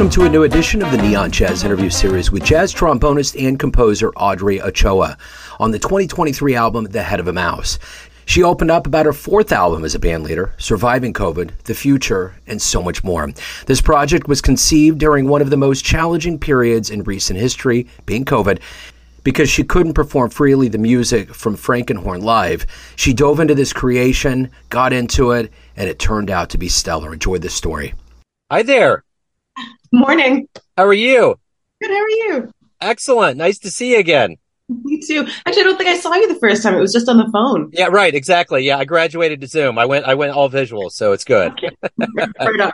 Welcome to a new edition of the Neon Jazz interview series with jazz trombonist and composer Audrey Ochoa on the 2023 album The Head of a Mouse. She opened up about her fourth album as a bandleader, surviving COVID, the future, and so much more. This project was conceived during one of the most challenging periods in recent history, being COVID. Because she couldn't perform freely the music from Frankenhorn Live, she dove into this creation, got into it, and it turned out to be stellar. Enjoy this story. Hi there. Morning. How are you? Good. How are you? Excellent. Nice to see you again. Me too. Actually, I don't think I saw you the first time. It was just on the phone. Yeah, right. Exactly. Yeah, I graduated to Zoom. I went. I went all visual, so it's good. Okay. right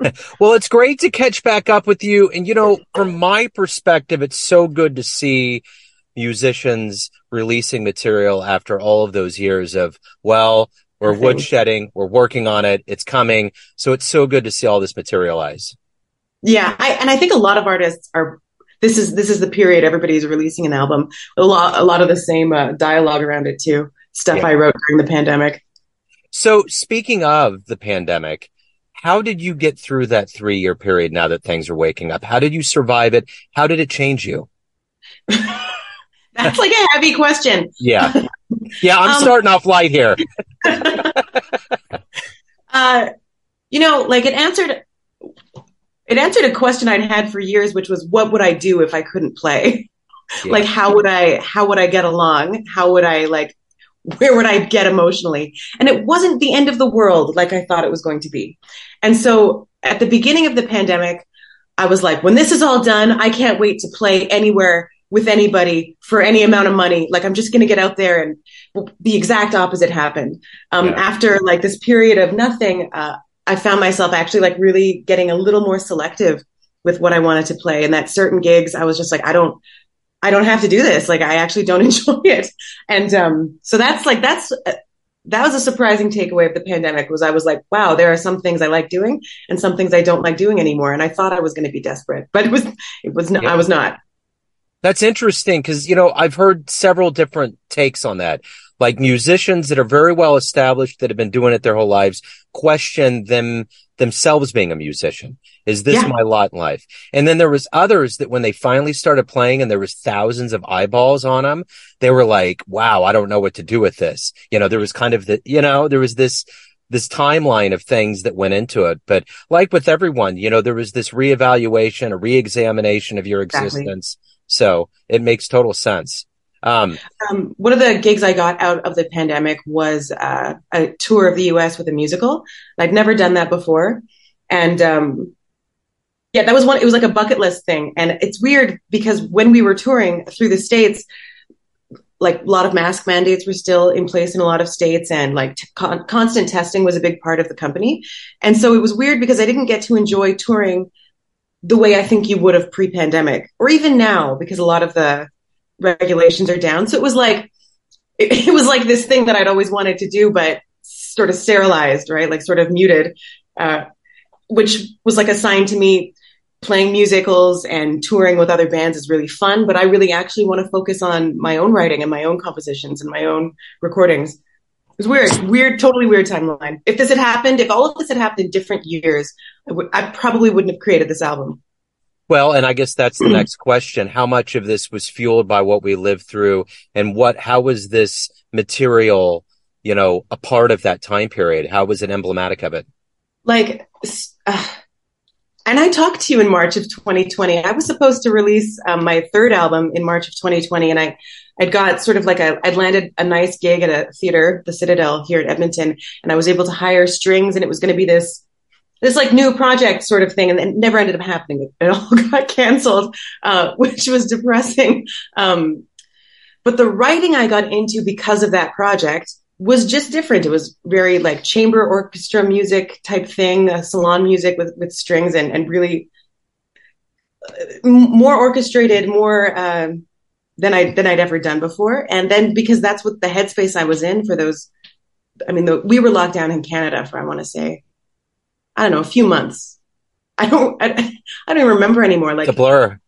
well, it's great to catch back up with you. And you know, from my perspective, it's so good to see musicians releasing material after all of those years of well, we're woodshedding, we're working on it, it's coming. So it's so good to see all this materialize. Yeah, I, and I think a lot of artists are. This is this is the period everybody's releasing an album. A lot a lot of the same uh, dialogue around it too. Stuff Yeah. I wrote during the pandemic. So speaking of the pandemic, how did you get through that three year period now that things are waking up? How did you survive it? How did it change you? That's like a heavy question. Yeah. Yeah, I'm Um, starting off light here. Uh, you know, like it answered it answered a question I'd had for years, which was what would I do if I couldn't play? Yeah. Like how would I how would I get along? How would I like where would I get emotionally? And it wasn't the end of the world like I thought it was going to be. And so at the beginning of the pandemic, I was like, when this is all done, I can't wait to play anywhere with anybody for any amount of money. Like I'm just going to get out there and the exact opposite happened. Um, Yeah. After like this period of nothing, uh, I found myself actually like really getting a little more selective with what I wanted to play. And that certain gigs, I was just like, I don't, I don't have to do this. Like I actually don't enjoy it. And um, so that's like that's uh, that was a surprising takeaway of the pandemic. Was I was like, wow, there are some things I like doing and some things I don't like doing anymore. And I thought I was going to be desperate, but it was it was not. Yeah. I was not. That's interesting because, you know, I've heard several different takes on that. Like musicians that are very well established that have been doing it their whole lives question them themselves being a musician. Is this Yeah. my lot in life? And then there was others that when they finally started playing and there was thousands of eyeballs on them, they were like, wow, I don't know what to do with this. You know, there was kind of the, you know, there was this, this timeline of things that went into it. But like with everyone, you know, there was this reevaluation, a reexamination of your Exactly. existence. So it makes total sense. Um, Um, one of the gigs I got out of the pandemic was uh, a tour of the U.S. with a musical. I'd never done that before, and um, yeah, that was one. It was like a bucket list thing, and it's weird because when we were touring through the states, like a lot of mask mandates were still in place in a lot of states, and like t- con- constant testing was a big part of the company, and so it was weird because I didn't get to enjoy touring the way I think you would have pre-pandemic, or even now because a lot of the regulations are down. So it was like it, it was like this thing that I'd always wanted to do, but sort of sterilized, right? Like sort of muted, uh, which was like a sign to me. Playing musicals and touring with other bands is really fun, but I really actually want to focus on my own writing and my own compositions and my own recordings. It was weird, weird, totally weird timeline. If this had happened, if all of this had happened in different years, I, would, I probably wouldn't have created this album. Well, and I guess that's the next question. How much of this was fueled by what we lived through and what, how was this material, you know, a part of that time period? How was it emblematic of it? like uh, and i talked to you in march of 2020 i was supposed to release um, my third album in march of 2020 and i i'd got sort of like a i'd landed a nice gig at a theater the citadel here at edmonton and i was able to hire strings and it was going to be this this like new project sort of thing and it never ended up happening it all got canceled uh, which was depressing um, but the writing i got into because of that project was just different. It was very like chamber orchestra music type thing, uh, salon music with, with strings and, and really uh, more orchestrated, more um than I than I'd ever done before. And then because that's what the headspace I was in for those, I mean, the, we were locked down in Canada for I want to say, I don't know, a few months. I don't, I, I don't even remember anymore. Like It's a blur.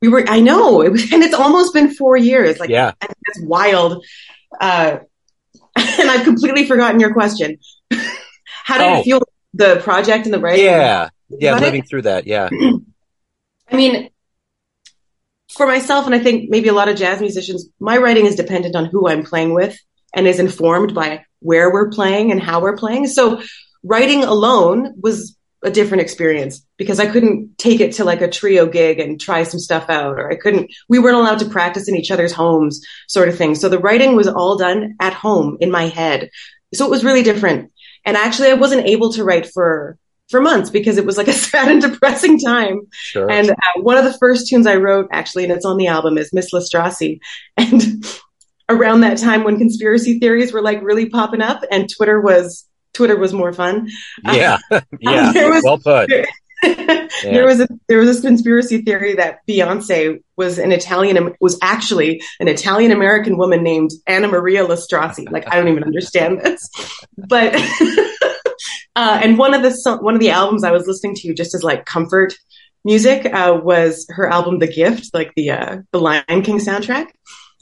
we were, I know, it was, and it's almost been four years. Like Yeah. that's wild. Uh, and I've completely forgotten your question. How did Oh. it feel the project and the writing? Yeah. Yeah. Got it? Living through that. Yeah. I mean, for myself, and I think maybe a lot of jazz musicians, my writing is dependent on who I'm playing with and is informed by where we're playing and how we're playing. So writing alone was a different experience because I couldn't take it to like a trio gig and try some stuff out, or I couldn't, we weren't allowed to practice in each other's homes, sort of thing. So the writing was all done at home in my head. So it was really different. And actually, I wasn't able to write for for months because it was like a sad and depressing time. Sure. And uh, one of the first tunes I wrote, actually, and it's on the album, is Miss Lastrassi. And around that time when conspiracy theories were like really popping up and Twitter was Twitter was more fun. Yeah, yeah, was, well put. There, yeah. there was a there was this conspiracy theory that Beyonce was an Italian was actually an Italian American woman named Anna Maria Lastrassi. Like I don't even understand this, but uh, and one of the one of the albums I was listening to just as like comfort music uh, was her album The Gift, like the uh, the Lion King soundtrack.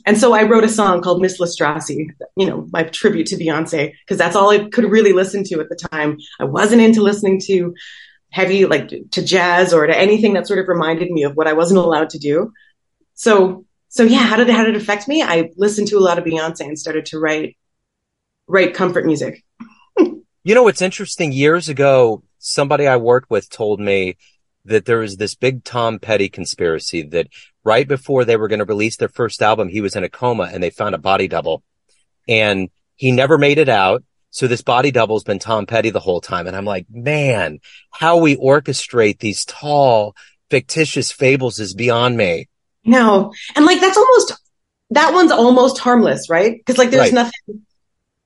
And so I wrote a song called Miss Lastrassi, you know, my tribute to Beyonce, because that's all I could really listen to at the time. I wasn't into listening to heavy, like to jazz or to anything that sort of reminded me of what I wasn't allowed to do. So, so yeah, how did how did it affect me? I listened to a lot of Beyonce and started to write, write comfort music. you know, what's interesting. Years ago, somebody I worked with told me that there was this big Tom Petty conspiracy that right before they were going to release their first album, he was in a coma and they found a body double and he never made it out. So this body double's been Tom Petty the whole time. And I'm like, man, how we orchestrate these tall, fictitious fables is beyond me. No. And like, that's almost, that one's almost harmless, right? Cause like there's right. nothing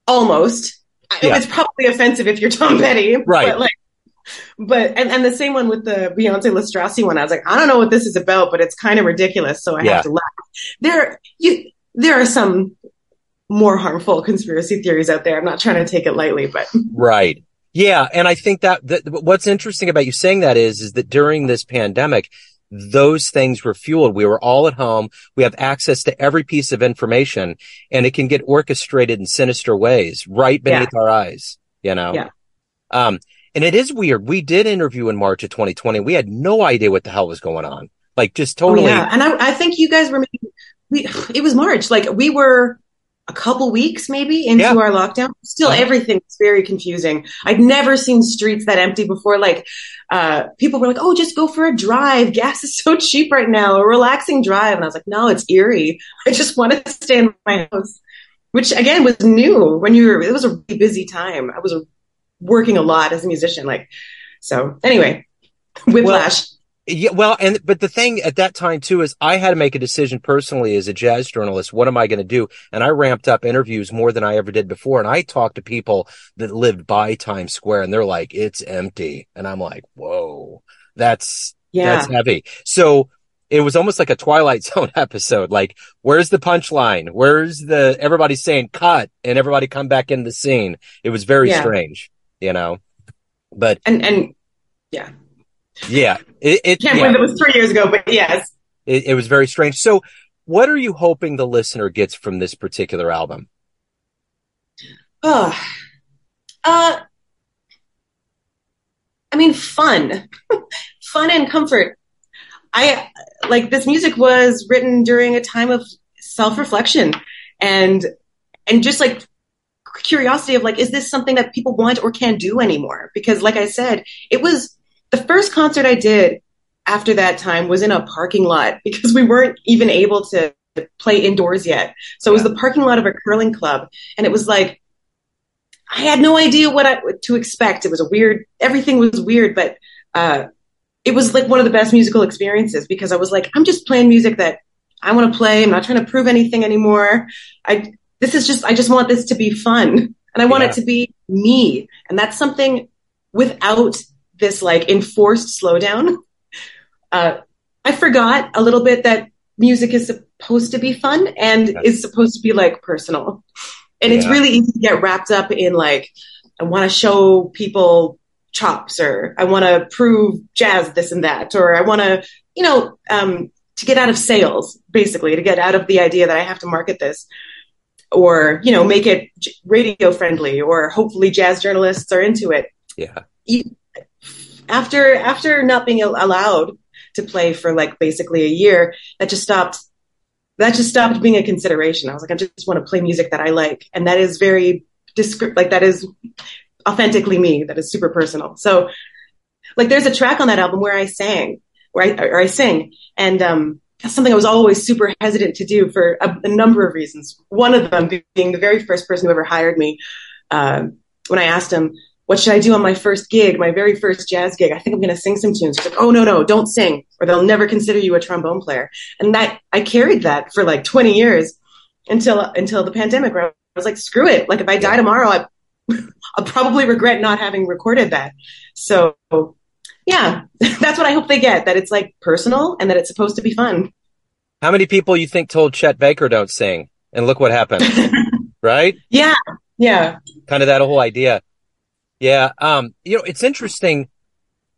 almost. Yeah. It's probably offensive if you're Tom Petty. Right. But like, but and, and the same one with the Beyonce Lastrassi one. I was like, I don't know what this is about, but it's kind of ridiculous, so I yeah. have to laugh. There, you, there are some more harmful conspiracy theories out there. I'm not trying to take it lightly, but right. Yeah, and I think that, that what's interesting about you saying that is is that during this pandemic, those things were fueled. We were all at home. We have access to every piece of information and it can get orchestrated in sinister ways right beneath yeah. our eyes, you know? Yeah. Um, and it is weird. We did interview in March of 2020. We had no idea what the hell was going on. Like just totally. Oh, yeah. And I, I, think you guys were maybe, we, it was March. Like we were a couple weeks maybe into yeah. our lockdown. Still everything was very confusing. I'd never seen streets that empty before. Like, uh, people were like, Oh, just go for a drive. Gas is so cheap right now. A relaxing drive. And I was like, no, it's eerie. I just want to stay in my house which again was new when you were it was a really busy time i was a working a lot as a musician. Like, so anyway, whiplash. Well, yeah, well, and but the thing at that time too is I had to make a decision personally as a jazz journalist. What am I going to do? And I ramped up interviews more than I ever did before. And I talked to people that lived by Times Square, and they're like, "It's empty," and I'm like, "Whoa, that's yeah. that's heavy." So it was almost like a Twilight Zone episode. Like, where's the punchline? Where's the everybody saying cut and everybody come back in the scene? It was very yeah. strange you know. But and and yeah, yeah, it, it can't yeah. believe it was three years ago, but yes, it, it was very strange. So, what are you hoping the listener gets from this particular album? Oh, uh, I mean, fun, fun and comfort. I like this music was written during a time of self reflection and and just like curiosity of like, is this something that people want or can do anymore? Because like I said, it was the first concert I did after that time was in a parking lot because we weren't even able to play indoors yet. So it was the parking lot of a curling club. And it was like, I had no idea what I, to expect. It was a weird, everything was weird, but, uh, it was like one of the best musical experiences because I was like, I'm just playing music that I want to play. I'm not trying to prove anything anymore. I, this is just, I just want this to be fun and I want yeah. it to be me. And that's something without this like enforced slowdown. Uh, I forgot a little bit that music is supposed to be fun and yes. is supposed to be like personal. And yeah. it's really easy to get wrapped up in like, I want to show people chops or I want to prove jazz this and that, or I want to, you know, um, to get out of sales, basically, to get out of the idea that I have to market this or you know make it radio friendly or hopefully jazz journalists are into it yeah you, after after not being allowed to play for like basically a year, that just stopped. That just stopped being a consideration. I was like, I just want to play music that I like, and that is very descript. Like that is authentically me. That is super personal. So, like, there's a track on that album where I sang, where I or I sing, and um, that's something I was always super hesitant to do for a, a, number of reasons. One of them being the very first person who ever hired me. Uh, when I asked him, what should I do on my first gig, my very first jazz gig? I think I'm going to sing some tunes. He's like, oh, no, no, don't sing, or they'll never consider you a trombone player. And that I carried that for like 20 years until until the pandemic, where I was like, screw it. Like if I die tomorrow, I, I'll probably regret not having recorded that. So yeah, that's what I hope they get. That it's like personal and that it's supposed to be fun. How many people you think told Chet Baker don't sing? And look what happened. right? Yeah. Yeah. Kind of that whole idea. Yeah. Um, you know, it's interesting.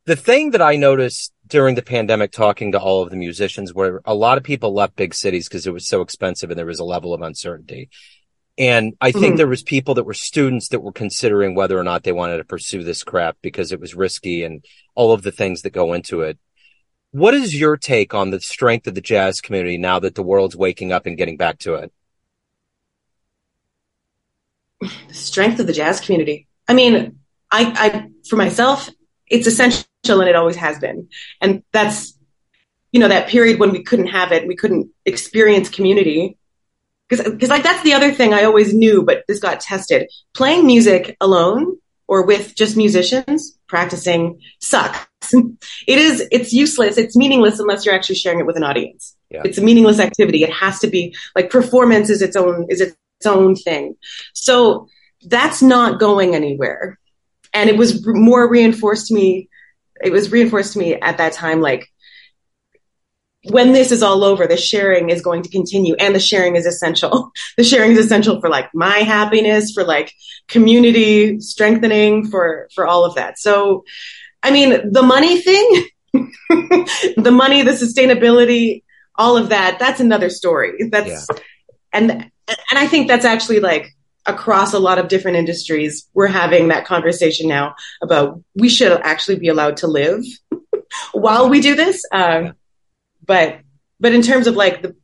The thing that I noticed during the pandemic talking to all of the musicians where a lot of people left big cities because it was so expensive and there was a level of uncertainty. And I think mm-hmm. there was people that were students that were considering whether or not they wanted to pursue this crap because it was risky and all of the things that go into it. What is your take on the strength of the jazz community now that the world's waking up and getting back to it? The strength of the jazz community. I mean, I, I for myself, it's essential and it always has been. And that's, you know, that period when we couldn't have it, we couldn't experience community. Because, because like that's the other thing I always knew, but this got tested. Playing music alone or with just musicians practicing sucks. it is, it's useless. It's meaningless unless you're actually sharing it with an audience. Yeah. It's a meaningless activity. It has to be like performance is its own, is its own thing. So that's not going anywhere. And it was more reinforced to me. It was reinforced to me at that time, like when this is all over, the sharing is going to continue and the sharing is essential. The sharing is essential for like my happiness, for like community strengthening, for, for all of that. So, I mean, the money thing, the money, the sustainability, all of that, that's another story. That's, yeah. and, and I think that's actually like across a lot of different industries. We're having that conversation now about we should actually be allowed to live while we do this. Um, but but in terms of like the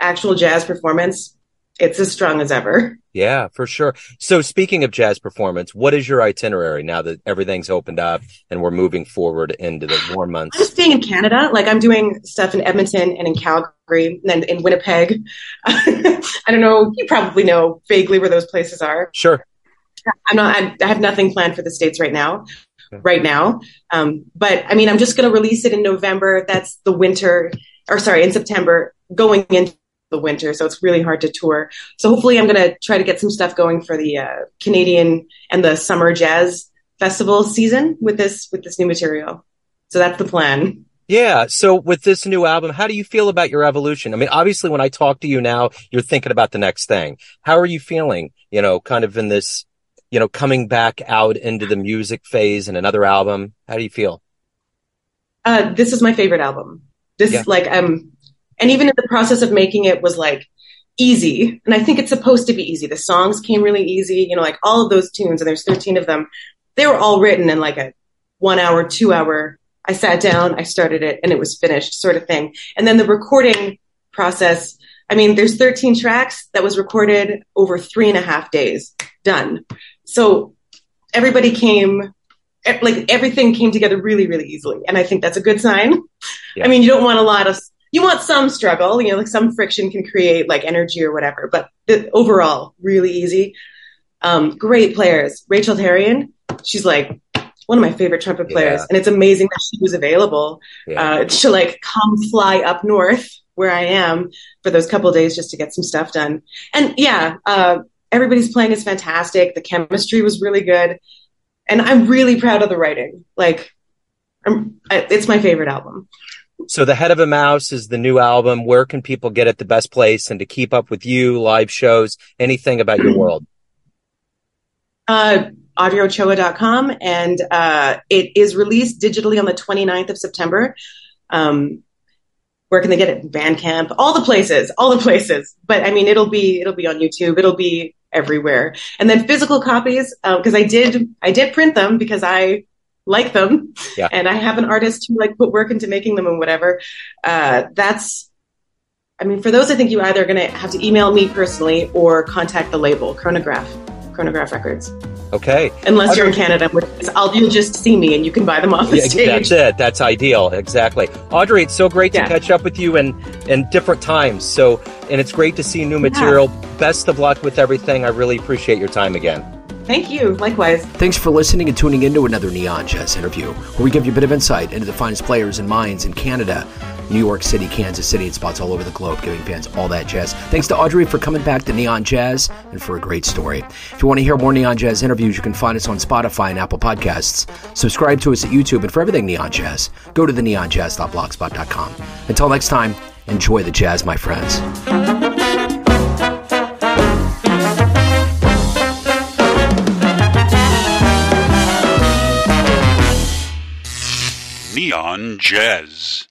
actual jazz performance, it's as strong as ever. Yeah, for sure. So speaking of jazz performance, what is your itinerary now that everything's opened up and we're moving forward into the warm months? I'm staying in Canada. Like I'm doing stuff in Edmonton and in Calgary and then in Winnipeg. I don't know. You probably know vaguely where those places are. Sure. I'm not, I have nothing planned for the States right now right now. Um, but I mean, I'm just going to release it in November. That's the winter, or sorry, in September, going into the winter. So it's really hard to tour. So hopefully, I'm going to try to get some stuff going for the uh, Canadian and the summer jazz festival season with this with this new material. So that's the plan. Yeah. So with this new album, how do you feel about your evolution? I mean, obviously when I talk to you now, you're thinking about the next thing. How are you feeling, you know, kind of in this you know, coming back out into the music phase and another album? How do you feel? Uh, this is my favorite album. This yeah. like um, and even in the process of making it was like easy, and I think it's supposed to be easy. The songs came really easy, you know, like all of those tunes, and there's 13 of them. They were all written in like a one hour, two hour. I sat down, I started it, and it was finished, sort of thing. And then the recording process. I mean, there's 13 tracks that was recorded over three and a half days, done so everybody came like everything came together really really easily. And i think that's a good sign. Yeah. i mean you don't want a lot of you want some struggle you know like some friction can create like energy or whatever but the, overall really easy. Um, great players. Rachel therrien she's like one of my favorite trumpet players. Yeah. and it's amazing that she was available. Yeah. uh, to like come fly up north where i am for those couple days just to get some stuff done. And yeah uh, everybody's playing is fantastic. The chemistry was really good. And I'm really proud of the writing. Like, I'm, it's my favorite album. So the head of a mouse is the new album. Where can people get it the best place and to keep up with you, live shows, anything about your world? Uh, audreyochoa.com and uh, it is released digitally on the 29th of September. Um, where can they get it? Bandcamp, all the places, all the places. But I mean, it'll be it'll be on YouTube. It'll be everywhere. And then physical copies, because uh, I did I did print them because I like them Yeah. and I have an artist who like put work into making them and whatever, uh, that's, I mean, for those, I think you either going to have to email me personally or contact the label, Chronograph, Chronograph Records. Okay. Unless you're in Canada, which is, I'll, you'll just see me and you can buy them off the Yeah, stage. that's it. That's ideal. Exactly. Audrey, it's so great to catch up with you and and different times. So and it's great to see new material. Best of luck with everything. I really appreciate your time again. Thank you. Likewise. Thanks for listening and tuning in to another Neon Jazz interview, where we give you a bit of insight into the finest players and minds in Canada, New York City, Kansas City, and spots all over the globe, giving fans all that jazz. Thanks to Audrey for coming back to Neon Jazz and for a great story. If you want to hear more Neon Jazz interviews, you can find us on Spotify and Apple Podcasts. Subscribe to us at YouTube, and for everything Neon Jazz, go to the neonjazz.blogspot.com. Until next time, enjoy the jazz, my friends. Neon Jazz.